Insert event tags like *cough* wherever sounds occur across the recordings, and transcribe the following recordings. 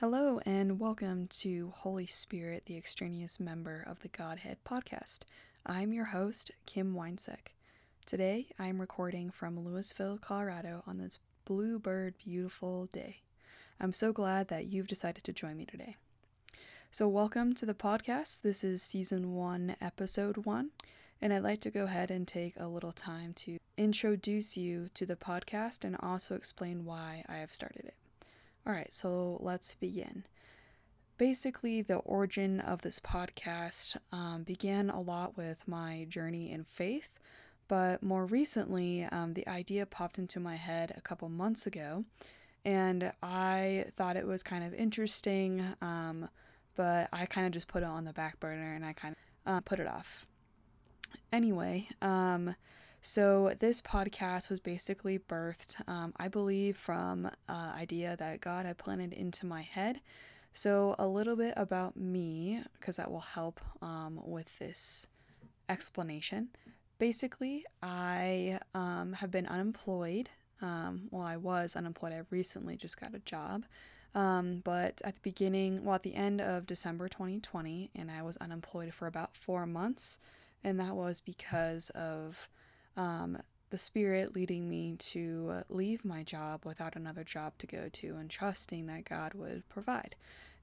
Hello, and welcome to Holy Spirit, the Extraneous Member of the Godhead podcast. I'm your host, Kim Weinsek. Today, I'm recording from Louisville, Colorado on this bluebird beautiful day. I'm so glad that you've decided to join me today. So, welcome to the podcast. This is season one, episode one, and I'd like to go ahead and take a little time to introduce you to the podcast and also explain why I have started it. All right, so let's begin. Basically, the origin of this podcast um, began a lot with my journey in faith, but more recently, um, the idea popped into my head a couple months ago, and I thought it was kind of interesting, um, but I kind of just put it on the back burner and I kind of uh, put it off. Anyway, um, so, this podcast was basically birthed, um, I believe, from an idea that God had planted into my head. So, a little bit about me, because that will help um, with this explanation. Basically, I um, have been unemployed. Um, well, I was unemployed. I recently just got a job. Um, but at the beginning, well, at the end of December 2020, and I was unemployed for about four months. And that was because of um, the Spirit leading me to leave my job without another job to go to and trusting that God would provide.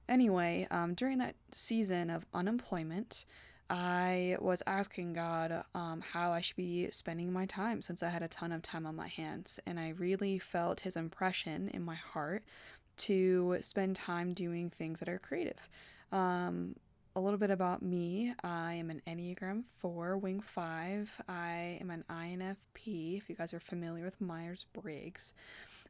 Anyway, um, during that season of unemployment, I was asking God um, how I should be spending my time since I had a ton of time on my hands. And I really felt His impression in my heart to spend time doing things that are creative. Um, a little bit about me. I am an Enneagram 4, Wing 5. I am an INFP, if you guys are familiar with Myers Briggs.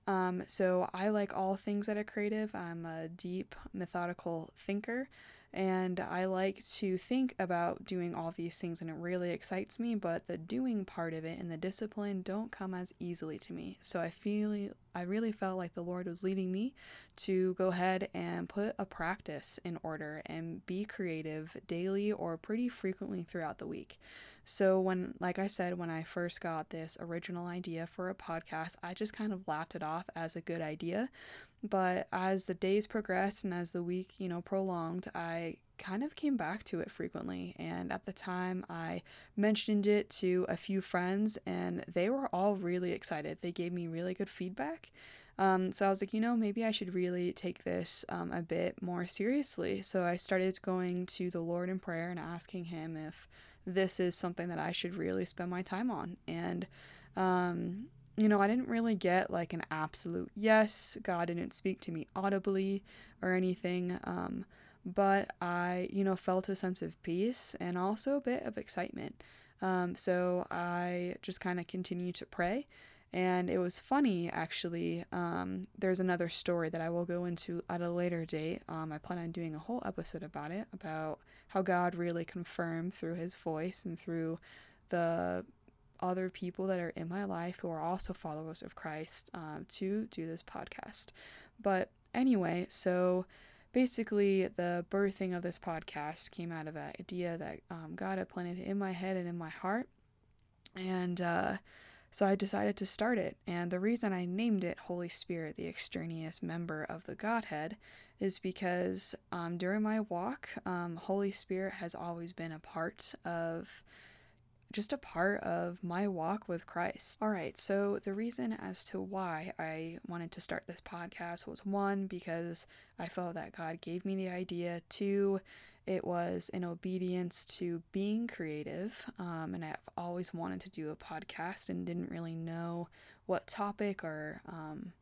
Um, so I like all things that are creative. I'm a deep, methodical thinker and I like to think about doing all these things and it really excites me, but the doing part of it and the discipline don't come as easily to me. So I feel I really felt like the Lord was leading me to go ahead and put a practice in order and be creative daily or pretty frequently throughout the week. So, when, like I said, when I first got this original idea for a podcast, I just kind of laughed it off as a good idea. But as the days progressed and as the week, you know, prolonged, I kind of came back to it frequently. And at the time, I mentioned it to a few friends, and they were all really excited. They gave me really good feedback. Um, so I was like, you know, maybe I should really take this um, a bit more seriously. So I started going to the Lord in prayer and asking Him if this is something that I should really spend my time on. And, um, you know, I didn't really get like an absolute yes. God didn't speak to me audibly or anything. Um, but I, you know, felt a sense of peace and also a bit of excitement. Um, so I just kind of continued to pray. And it was funny, actually. Um, there's another story that I will go into at a later date. Um, I plan on doing a whole episode about it, about how God really confirmed through his voice and through the other people that are in my life who are also followers of Christ um, to do this podcast. But anyway, so basically, the birthing of this podcast came out of an idea that um, God had planted in my head and in my heart. And uh, so I decided to start it. And the reason I named it Holy Spirit, the extraneous member of the Godhead, is because um, during my walk, um, Holy Spirit has always been a part of just a part of my walk with Christ. All right, so the reason as to why I wanted to start this podcast was one, because I felt that God gave me the idea, two, it was in obedience to being creative, um, and I've always wanted to do a podcast and didn't really know what topic or um,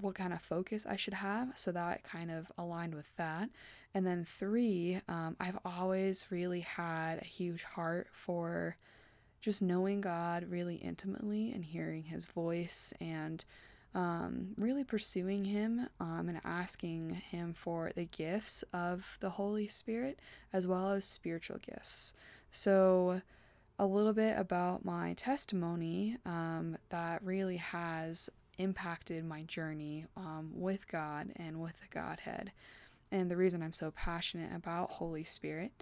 what kind of focus I should have. So that kind of aligned with that. And then three, um, I've always really had a huge heart for just knowing God really intimately and hearing His voice and um, really pursuing Him um, and asking Him for the gifts of the Holy Spirit as well as spiritual gifts. So, a little bit about my testimony um, that really has impacted my journey um, with God and with the Godhead. And the reason I'm so passionate about Holy Spirit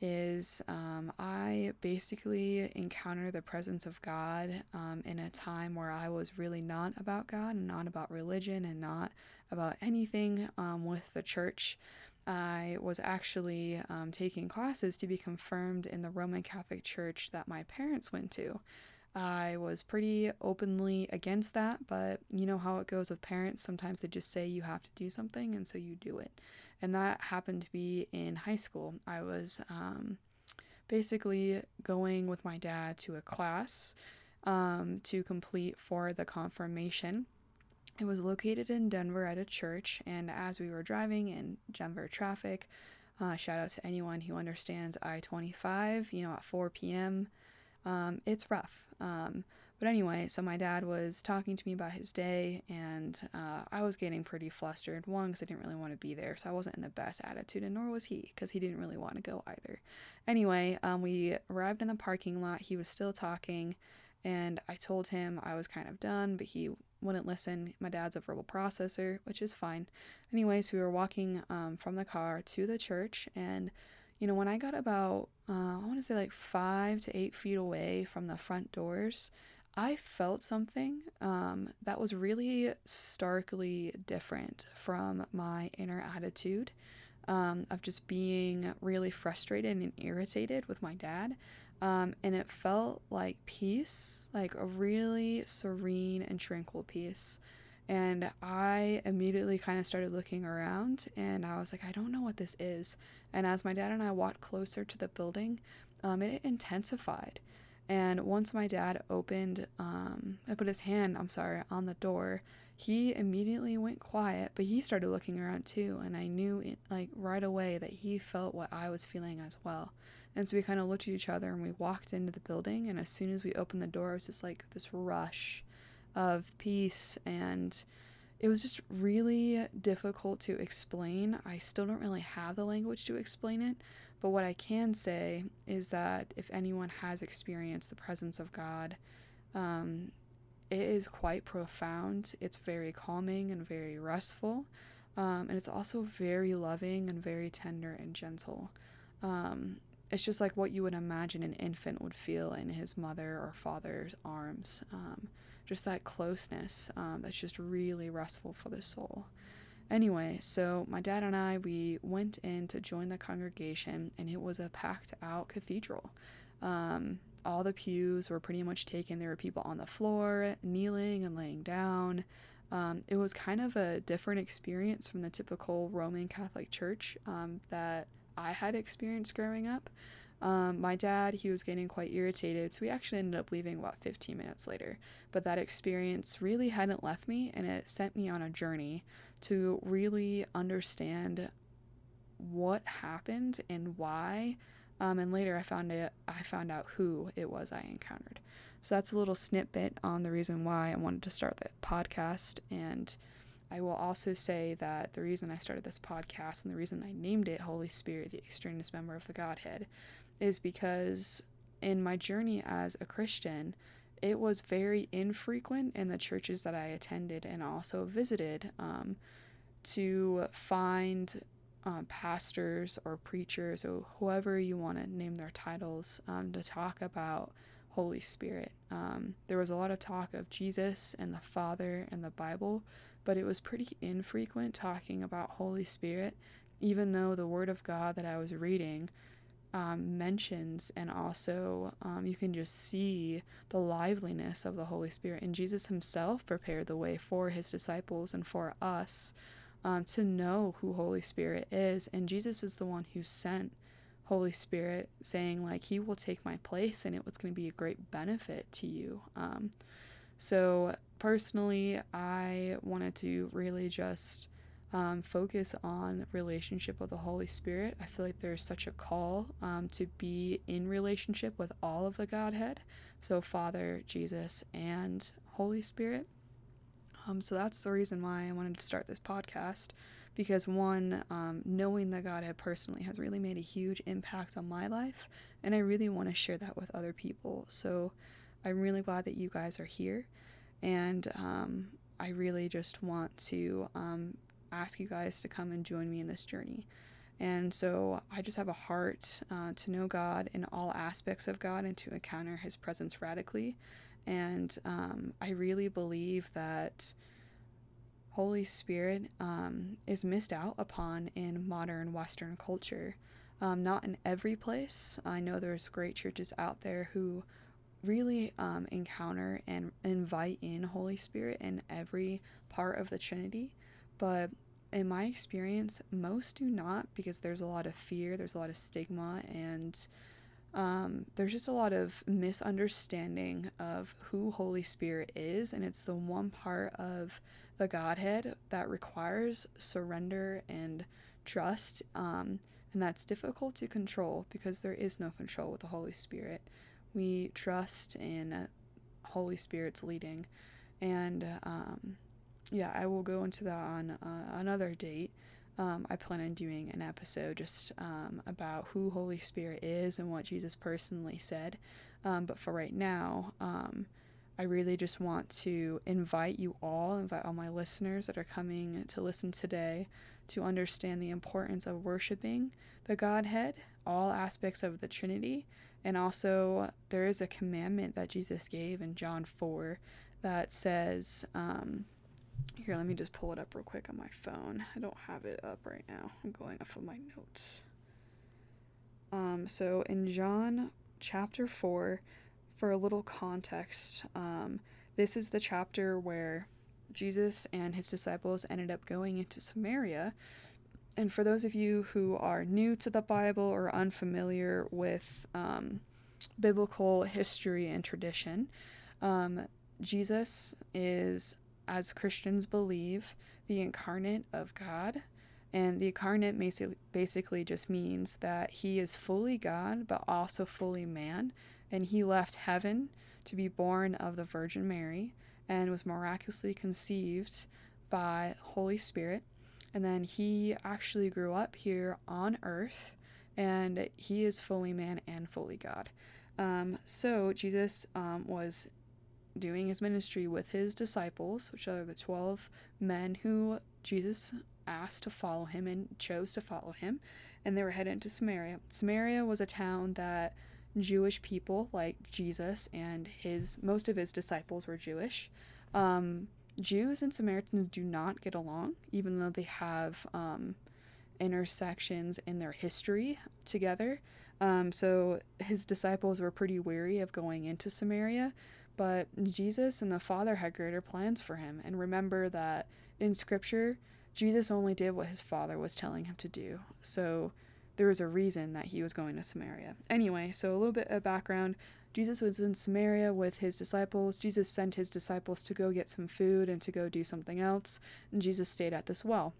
is um, I basically encounter the presence of God um, in a time where I was really not about God and not about religion and not about anything um, with the church. I was actually um, taking classes to be confirmed in the Roman Catholic Church that my parents went to. I was pretty openly against that, but you know how it goes with parents. Sometimes they just say you have to do something, and so you do it. And that happened to be in high school. I was um, basically going with my dad to a class um, to complete for the confirmation. It was located in Denver at a church, and as we were driving in Denver traffic, uh, shout out to anyone who understands I 25, you know, at 4 p.m., um, it's rough. Um, but anyway, so my dad was talking to me about his day, and uh, I was getting pretty flustered. One, because I didn't really want to be there, so I wasn't in the best attitude, and nor was he, because he didn't really want to go either. Anyway, um, we arrived in the parking lot. He was still talking, and I told him I was kind of done, but he wouldn't listen. My dad's a verbal processor, which is fine. Anyways, we were walking um, from the car to the church, and you know, when I got about, uh, I want to say like five to eight feet away from the front doors, I felt something um, that was really starkly different from my inner attitude um, of just being really frustrated and irritated with my dad. Um, and it felt like peace, like a really serene and tranquil peace. And I immediately kind of started looking around and I was like, I don't know what this is. And as my dad and I walked closer to the building, um, it intensified. And once my dad opened, um, I put his hand, I'm sorry, on the door, he immediately went quiet, but he started looking around too. And I knew, it, like, right away that he felt what I was feeling as well. And so we kind of looked at each other and we walked into the building. And as soon as we opened the door, it was just like this rush of peace. And it was just really difficult to explain. I still don't really have the language to explain it. But what I can say is that if anyone has experienced the presence of God, um, it is quite profound. It's very calming and very restful. Um, and it's also very loving and very tender and gentle. Um, it's just like what you would imagine an infant would feel in his mother or father's arms. Um, just that closeness um, that's just really restful for the soul. Anyway, so my dad and I, we went in to join the congregation, and it was a packed out cathedral. Um, all the pews were pretty much taken. There were people on the floor, kneeling and laying down. Um, it was kind of a different experience from the typical Roman Catholic Church um, that I had experienced growing up. Um, my dad, he was getting quite irritated, so we actually ended up leaving about 15 minutes later. But that experience really hadn't left me, and it sent me on a journey to really understand what happened and why. Um, and later, I found it. I found out who it was I encountered. So that's a little snippet on the reason why I wanted to start the podcast and I will also say that the reason I started this podcast and the reason I named it Holy Spirit, the extraneous member of the Godhead, is because in my journey as a Christian, it was very infrequent in the churches that I attended and also visited um, to find um, pastors or preachers or whoever you want to name their titles um, to talk about Holy Spirit. Um, there was a lot of talk of Jesus and the Father and the Bible, but it was pretty infrequent talking about Holy Spirit, even though the Word of God that I was reading um, mentions and also um, you can just see the liveliness of the Holy Spirit. And Jesus himself prepared the way for his disciples and for us um, to know who Holy Spirit is. And Jesus is the one who sent Holy Spirit, saying, like, He will take my place and it was going to be a great benefit to you. Um, so personally, I wanted to really just um, focus on relationship with the Holy Spirit. I feel like there's such a call um, to be in relationship with all of the Godhead, so Father, Jesus, and Holy Spirit. Um, so that's the reason why I wanted to start this podcast, because one, um, knowing the Godhead personally has really made a huge impact on my life, and I really want to share that with other people. So I'm really glad that you guys are here. And um, I really just want to um, ask you guys to come and join me in this journey. And so I just have a heart uh, to know God in all aspects of God and to encounter His presence radically. And um, I really believe that Holy Spirit um, is missed out upon in modern Western culture. Um, not in every place. I know there's great churches out there who really um, encounter and invite in Holy Spirit in every part of the Trinity, but in my experience, most do not because there's a lot of fear, there's a lot of stigma, and um, there's just a lot of misunderstanding of who Holy Spirit is, and it's the one part of the Godhead that requires surrender and trust, um, and that's difficult to control because there is no control with the Holy Spirit. We trust in Holy Spirit's leading, and um, yeah, I will go into that on uh, another date. Um, I plan on doing an episode just um, about who Holy Spirit is and what Jesus personally said. Um, but for right now, um, I really just want to invite you all, invite all my listeners that are coming to listen today to understand the importance of worshiping the Godhead, all aspects of the Trinity. And also, there is a commandment that Jesus gave in John 4 that says, um, here, let me just pull it up real quick on my phone. I don't have it up right now. I'm going off of my notes. Um, so in John chapter 4, for a little context, um, this is the chapter where Jesus and his disciples ended up going into Samaria. And for those of you who are new to the Bible or unfamiliar with um, biblical history and tradition, um, Jesus is as Christians believe, the incarnate of God. And the incarnate basically just means that he is fully God, but also fully man. And he left heaven to be born of the Virgin Mary and was miraculously conceived by Holy Spirit. And then he actually grew up here on earth, and he is fully man and fully God. Um, so Jesus um, was doing his ministry with his disciples, which are the 12 men who Jesus asked to follow him and chose to follow him, and they were headed to Samaria. Samaria was a town that Jewish people like Jesus and his most of his disciples were Jewish. Um, Jews and Samaritans do not get along, even though they have um, intersections in their history together. Um, so his disciples were pretty weary of going into Samaria but Jesus and the Father had greater plans for him. And remember that in Scripture, Jesus only did what his Father was telling him to do. So there was a reason that he was going to Samaria. Anyway, so a little bit of background. Jesus was in Samaria with his disciples. Jesus sent his disciples to go get some food and to go do something else. And Jesus stayed at this well.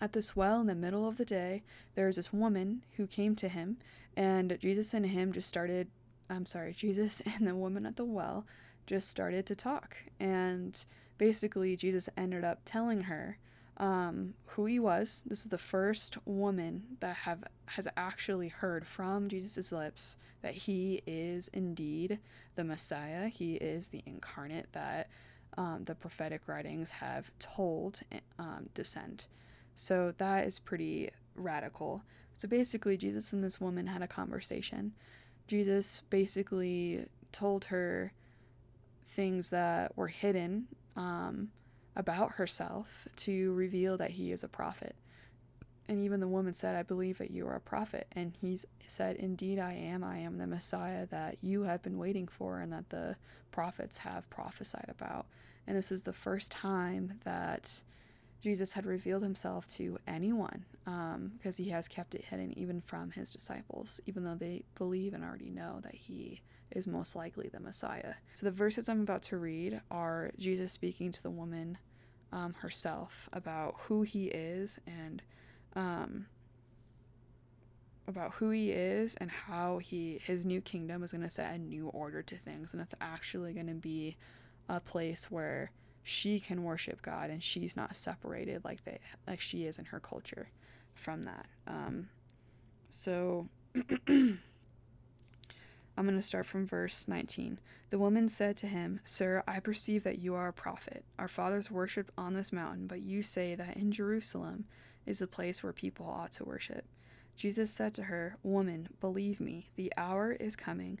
At this well in the middle of the day, there was this woman who came to him, and Jesus and him just started I'm sorry, Jesus *laughs* and the woman at the well just started to talk. And basically, Jesus ended up telling her um, who he was. This is the first woman that have has actually heard from Jesus' lips that he is indeed the Messiah. He is the incarnate that um, the prophetic writings have told um, descent. So that is pretty radical. So basically, Jesus and this woman had a conversation. Jesus basically told her things that were hidden um, about herself to reveal that he is a prophet. And even the woman said, I believe that you are a prophet. And he said, Indeed, I am. I am the Messiah that you have been waiting for and that the prophets have prophesied about. And this is the first time that Jesus had revealed himself to anyone because um, he has kept it hidden even from his disciples, even though they believe and already know that he is most likely the Messiah. So the verses I'm about to read are Jesus speaking to the woman um, herself about who he is and um, about who he is and how he his new kingdom is going to set a new order to things and it's actually going to be a place where she can worship God and she's not separated like they like she is in her culture from that. Um, so *clears throat* I'm going to start from verse 19. The woman said to him, Sir, I perceive that you are a prophet. Our fathers worshipped on this mountain, but you say that in Jerusalem is the place where people ought to worship. Jesus said to her, Woman, believe me, the hour is coming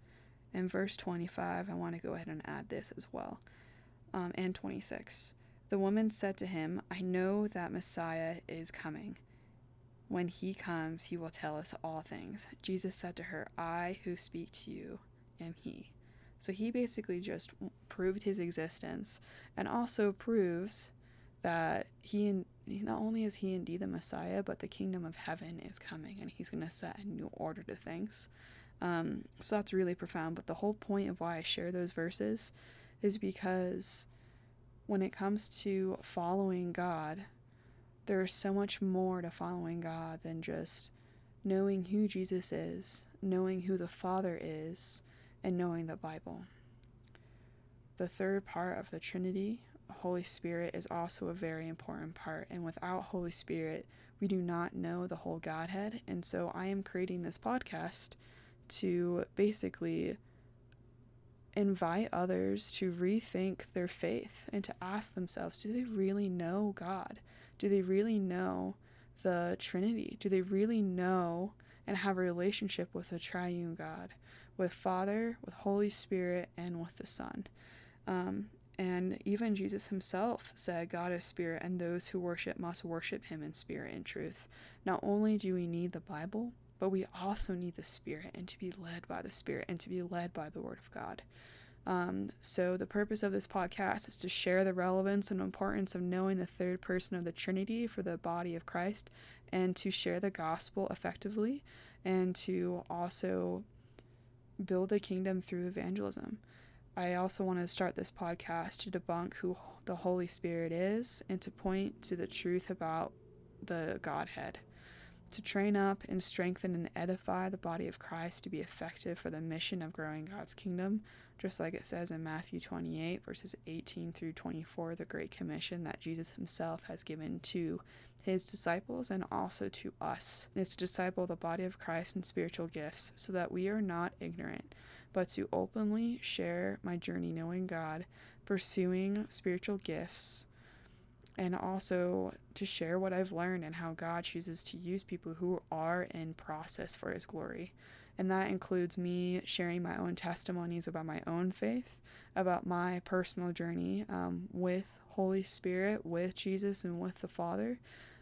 In verse 25, I want to go ahead and add this as well. Um, and 26. The woman said to him, I know that Messiah is coming. When he comes, he will tell us all things. Jesus said to her, I who speak to you am he. So he basically just proved his existence and also proves that he not only is he indeed the Messiah, but the kingdom of heaven is coming and he's going to set a new order to things. Um, so that's really profound. But the whole point of why I share those verses is because when it comes to following God, there's so much more to following God than just knowing who Jesus is, knowing who the Father is, and knowing the Bible. The third part of the Trinity, Holy Spirit, is also a very important part. And without Holy Spirit, we do not know the whole Godhead. And so I am creating this podcast to basically invite others to rethink their faith and to ask themselves do they really know God? Do they really know the Trinity? Do they really know and have a relationship with a triune God, with Father, with Holy Spirit, and with the Son? Um, and even Jesus himself said, God is spirit, and those who worship must worship him in spirit and truth. Not only do we need the Bible, but we also need the Spirit and to be led by the Spirit and to be led by the Word of God. Um, so, the purpose of this podcast is to share the relevance and importance of knowing the third person of the Trinity for the body of Christ and to share the gospel effectively and to also build the kingdom through evangelism. I also want to start this podcast to debunk who the Holy Spirit is and to point to the truth about the Godhead to train up and strengthen and edify the body of Christ to be effective for the mission of growing God's kingdom, just like it says in Matthew 28, verses 18 through 24, the Great Commission that Jesus himself has given to his disciples and also to us, is to disciple the body of Christ in spiritual gifts so that we are not ignorant, but to openly share my journey knowing God, pursuing spiritual gifts and also to share what I've learned and how God chooses to use people who are in process for His glory. And that includes me sharing my own testimonies about my own faith, about my personal journey um, with Holy Spirit, with Jesus, and with the Father.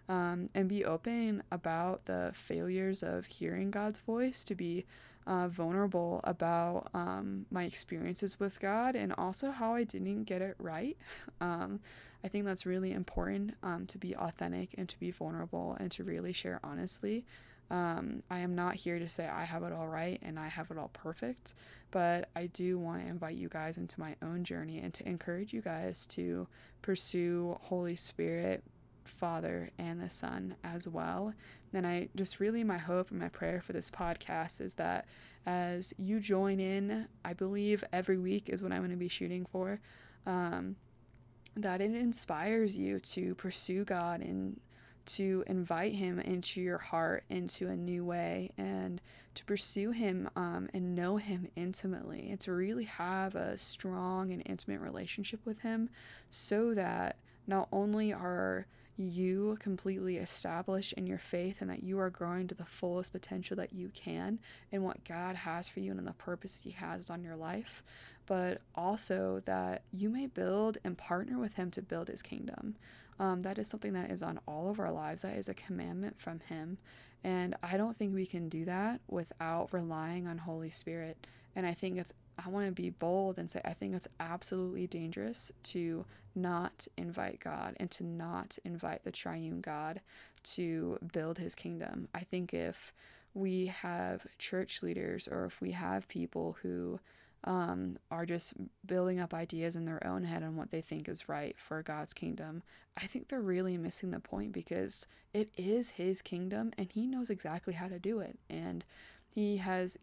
Um, and be open about the failures of hearing God's voice, to be uh, vulnerable about um, my experiences with God and also how I didn't get it right. *laughs* Um, I think that's really important um, to be authentic and to be vulnerable and to really share honestly. Um, I am not here to say I have it all right and I have it all perfect, but I do want to invite you guys into my own journey and to encourage you guys to pursue Holy Spirit, Father, and the Son as well. And I just really, my hope and my prayer for this podcast is that as you join in, I believe every week is what I'm going to be shooting for. Um, that it inspires you to pursue God and to invite Him into your heart into a new way and to pursue Him um, and know Him intimately and to really have a strong and intimate relationship with Him so that not only are you completely establish in your faith and that you are growing to the fullest potential that you can in what God has for you and in the purpose He has on your life, but also that you may build and partner with Him to build His kingdom. Um, that is something that is on all of our lives. That is a commandment from Him. And I don't think we can do that without relying on Holy Spirit. And I think it's I want to be bold and say I think it's absolutely dangerous to not invite God and to not invite the triune God to build his kingdom. I think if we have church leaders or if we have people who um, are just building up ideas in their own head on what they think is right for God's kingdom, I think they're really missing the point because it is His kingdom and He knows exactly how to do it. And He has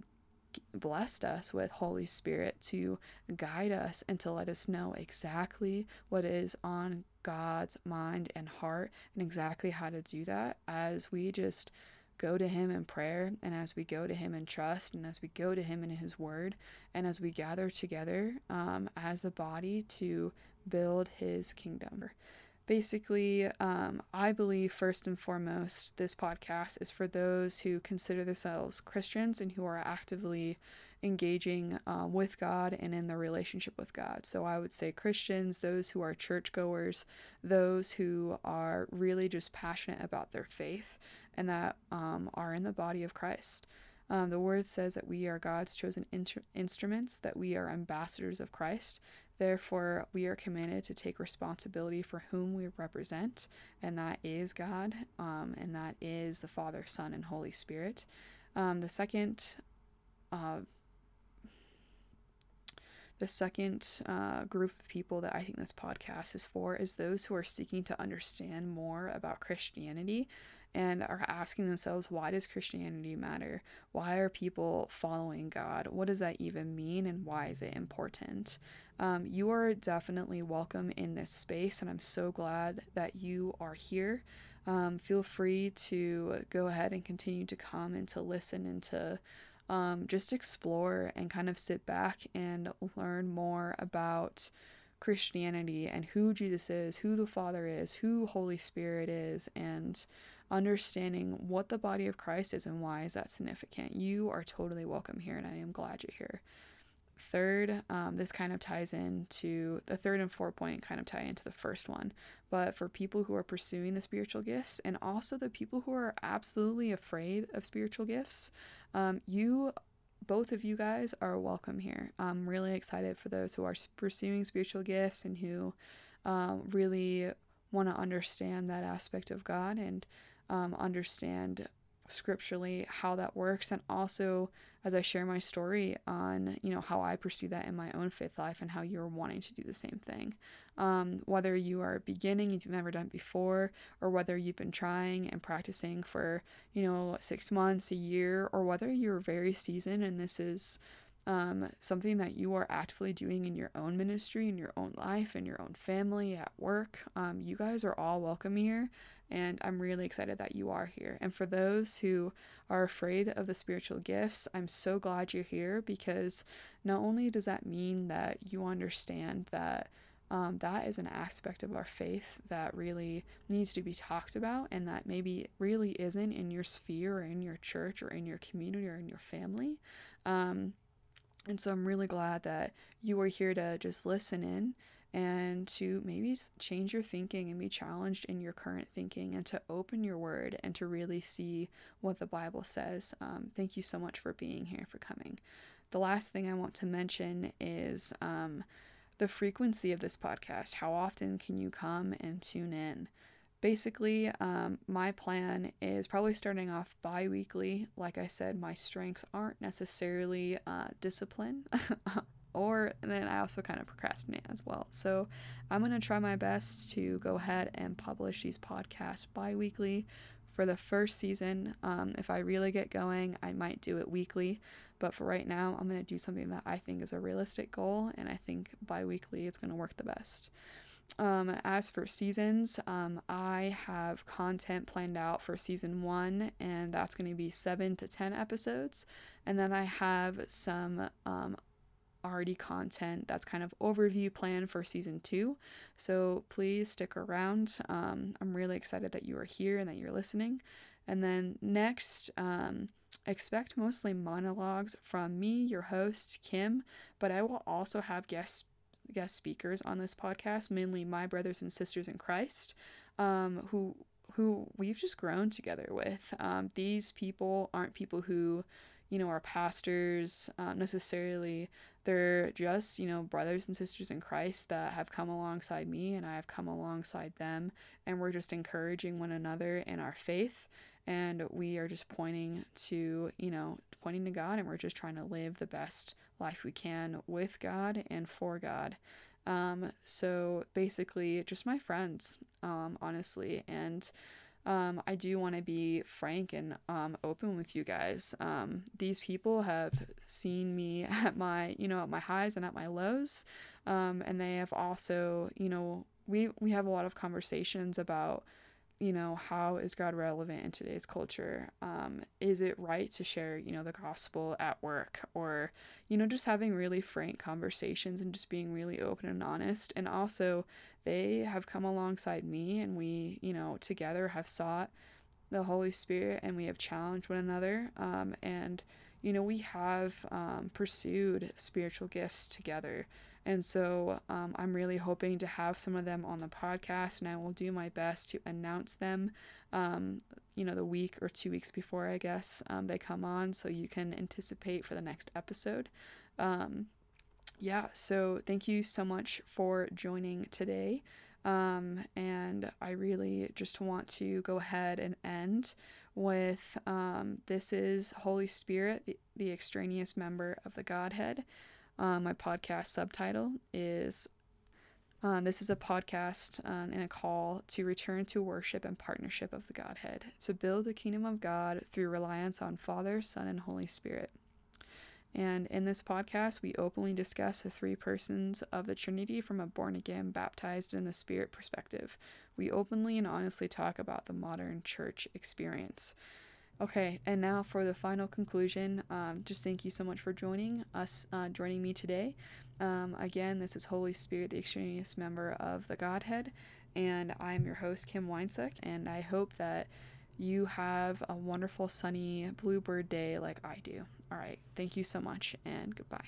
blessed us with Holy Spirit to guide us and to let us know exactly what is on God's mind and heart and exactly how to do that as we just go to Him in prayer and as we go to Him in trust and as we go to Him in His Word and as we gather together um, as a body to build His kingdom. Basically, um, I believe first and foremost, this podcast is for those who consider themselves Christians and who are actively engaging um, with God and in their relationship with God. So I would say Christians, those who are churchgoers, those who are really just passionate about their faith and that um, are in the body of Christ. Um, the word says that we are God's chosen instruments, that we are ambassadors of Christ. Therefore, we are commanded to take responsibility for whom we represent, and that is God, um, and that is the Father, Son, and Holy Spirit. Um, the second uh, the second uh, group of people that I think this podcast is for is those who are seeking to understand more about Christianity and are asking themselves, why does Christianity matter? Why are people following God? What does that even mean and why is it important? Um, you are definitely welcome in this space, and I'm so glad that you are here. Um, feel free to go ahead and continue to come and to listen and to um, just explore and kind of sit back and learn more about Christianity and who Jesus is, who the Father is, who Holy Spirit is, and understanding what the body of Christ is and why is that significant. You are totally welcome here, and I am glad you're here. Third, um, this kind of ties into the third and fourth point, kind of tie into the first one. But for people who are pursuing the spiritual gifts, and also the people who are absolutely afraid of spiritual gifts, um, you both of you guys are welcome here. I'm really excited for those who are pursuing spiritual gifts and who um, really want to understand that aspect of God and um, understand scripturally how that works. And also as I share my story on you know how I pursue that in my own faith life and how you're wanting to do the same thing. Um, whether you are beginning and you've never done it before or whether you've been trying and practicing for you know six months a year or whether you're very seasoned and this is um, something that you are actively doing in your own ministry, in your own life, in your own family, at work. Um, you guys are all welcome here, and I'm really excited that you are here. And for those who are afraid of the spiritual gifts, I'm so glad you're here because not only does that mean that you understand that. Um, that is an aspect of our faith that really needs to be talked about and that maybe really isn't in your sphere or in your church or in your community or in your family. Um, and so I'm really glad that you are here to just listen in and to maybe change your thinking and be challenged in your current thinking and to open your word and to really see what the Bible says. Um, thank you so much for being here, for coming. The last thing I want to mention is um, the frequency of this podcast. How often can you come and tune in? Basically, um, my plan is probably starting off bi weekly. Like I said, my strengths aren't necessarily uh, discipline. *laughs* or then I also kind of procrastinate as well. So I'm going to try my best to go ahead and publish these podcasts bi weekly for the first season. Um, if I really get going, I might do it weekly. But for right now, I'm going to do something that I think is a realistic goal, and I think bi weekly is going to work the best. Um, as for seasons, um, I have content planned out for season one, and that's going to be seven to 10 episodes. And then I have some um, already content that's kind of overview plan for season two. So please stick around. Um, I'm really excited that you are here and that you're listening. And then next, um, expect mostly monologues from me, your host, Kim, but I will also have guests guest speakers on this podcast, mainly my brothers and sisters in Christ, um, who who we've just grown together with. Um, these people aren't people who, you know, are pastors um, necessarily. They're just, you know, brothers and sisters in Christ that have come alongside me and I have come alongside them. And we're just encouraging one another in our faith and we are just pointing to, you know, pointing to God and we're just trying to live the best life we can with God and for God. Um, so basically, just my friends, um, honestly. And um, I do want to be frank and um, open with you guys. Um, these people have seen me *laughs* at my, you know, at my highs and at my lows. Um, and they have also, you know, we, we have a lot of conversations about you know, how is God relevant in today's culture? Um, is it right to share, you know, the gospel at work or, you know, just having really frank conversations and just being really open and honest? And also, they have come alongside me and we, you know, together have sought the Holy Spirit and we have challenged one another. Um, and, you know, we have um, pursued spiritual gifts together. And so um, I'm really hoping to have some of them on the podcast, and I will do my best to announce them, um, you know, the week or two weeks before, I guess, um, they come on, so you can anticipate for the next episode. Um, yeah, so thank you so much for joining today. Um, and I really just want to go ahead and end with um, this is Holy Spirit, the, the extraneous member of the Godhead. Uh, my podcast subtitle is uh, This is a podcast um, and a call to return to worship and partnership of the Godhead, to build the kingdom of God through reliance on Father, Son, and Holy Spirit. And in this podcast, we openly discuss the three persons of the Trinity from a born again, baptized in the Spirit perspective. We openly and honestly talk about the modern church experience. Okay, and now for the final conclusion. Um, just thank you so much for joining us, uh, joining me today. Um, again, this is Holy Spirit, the extraneous member of the Godhead, and I'm your host, Kim Weinsick, and I hope that you have a wonderful sunny bluebird day like I do. All right, thank you so much, and goodbye.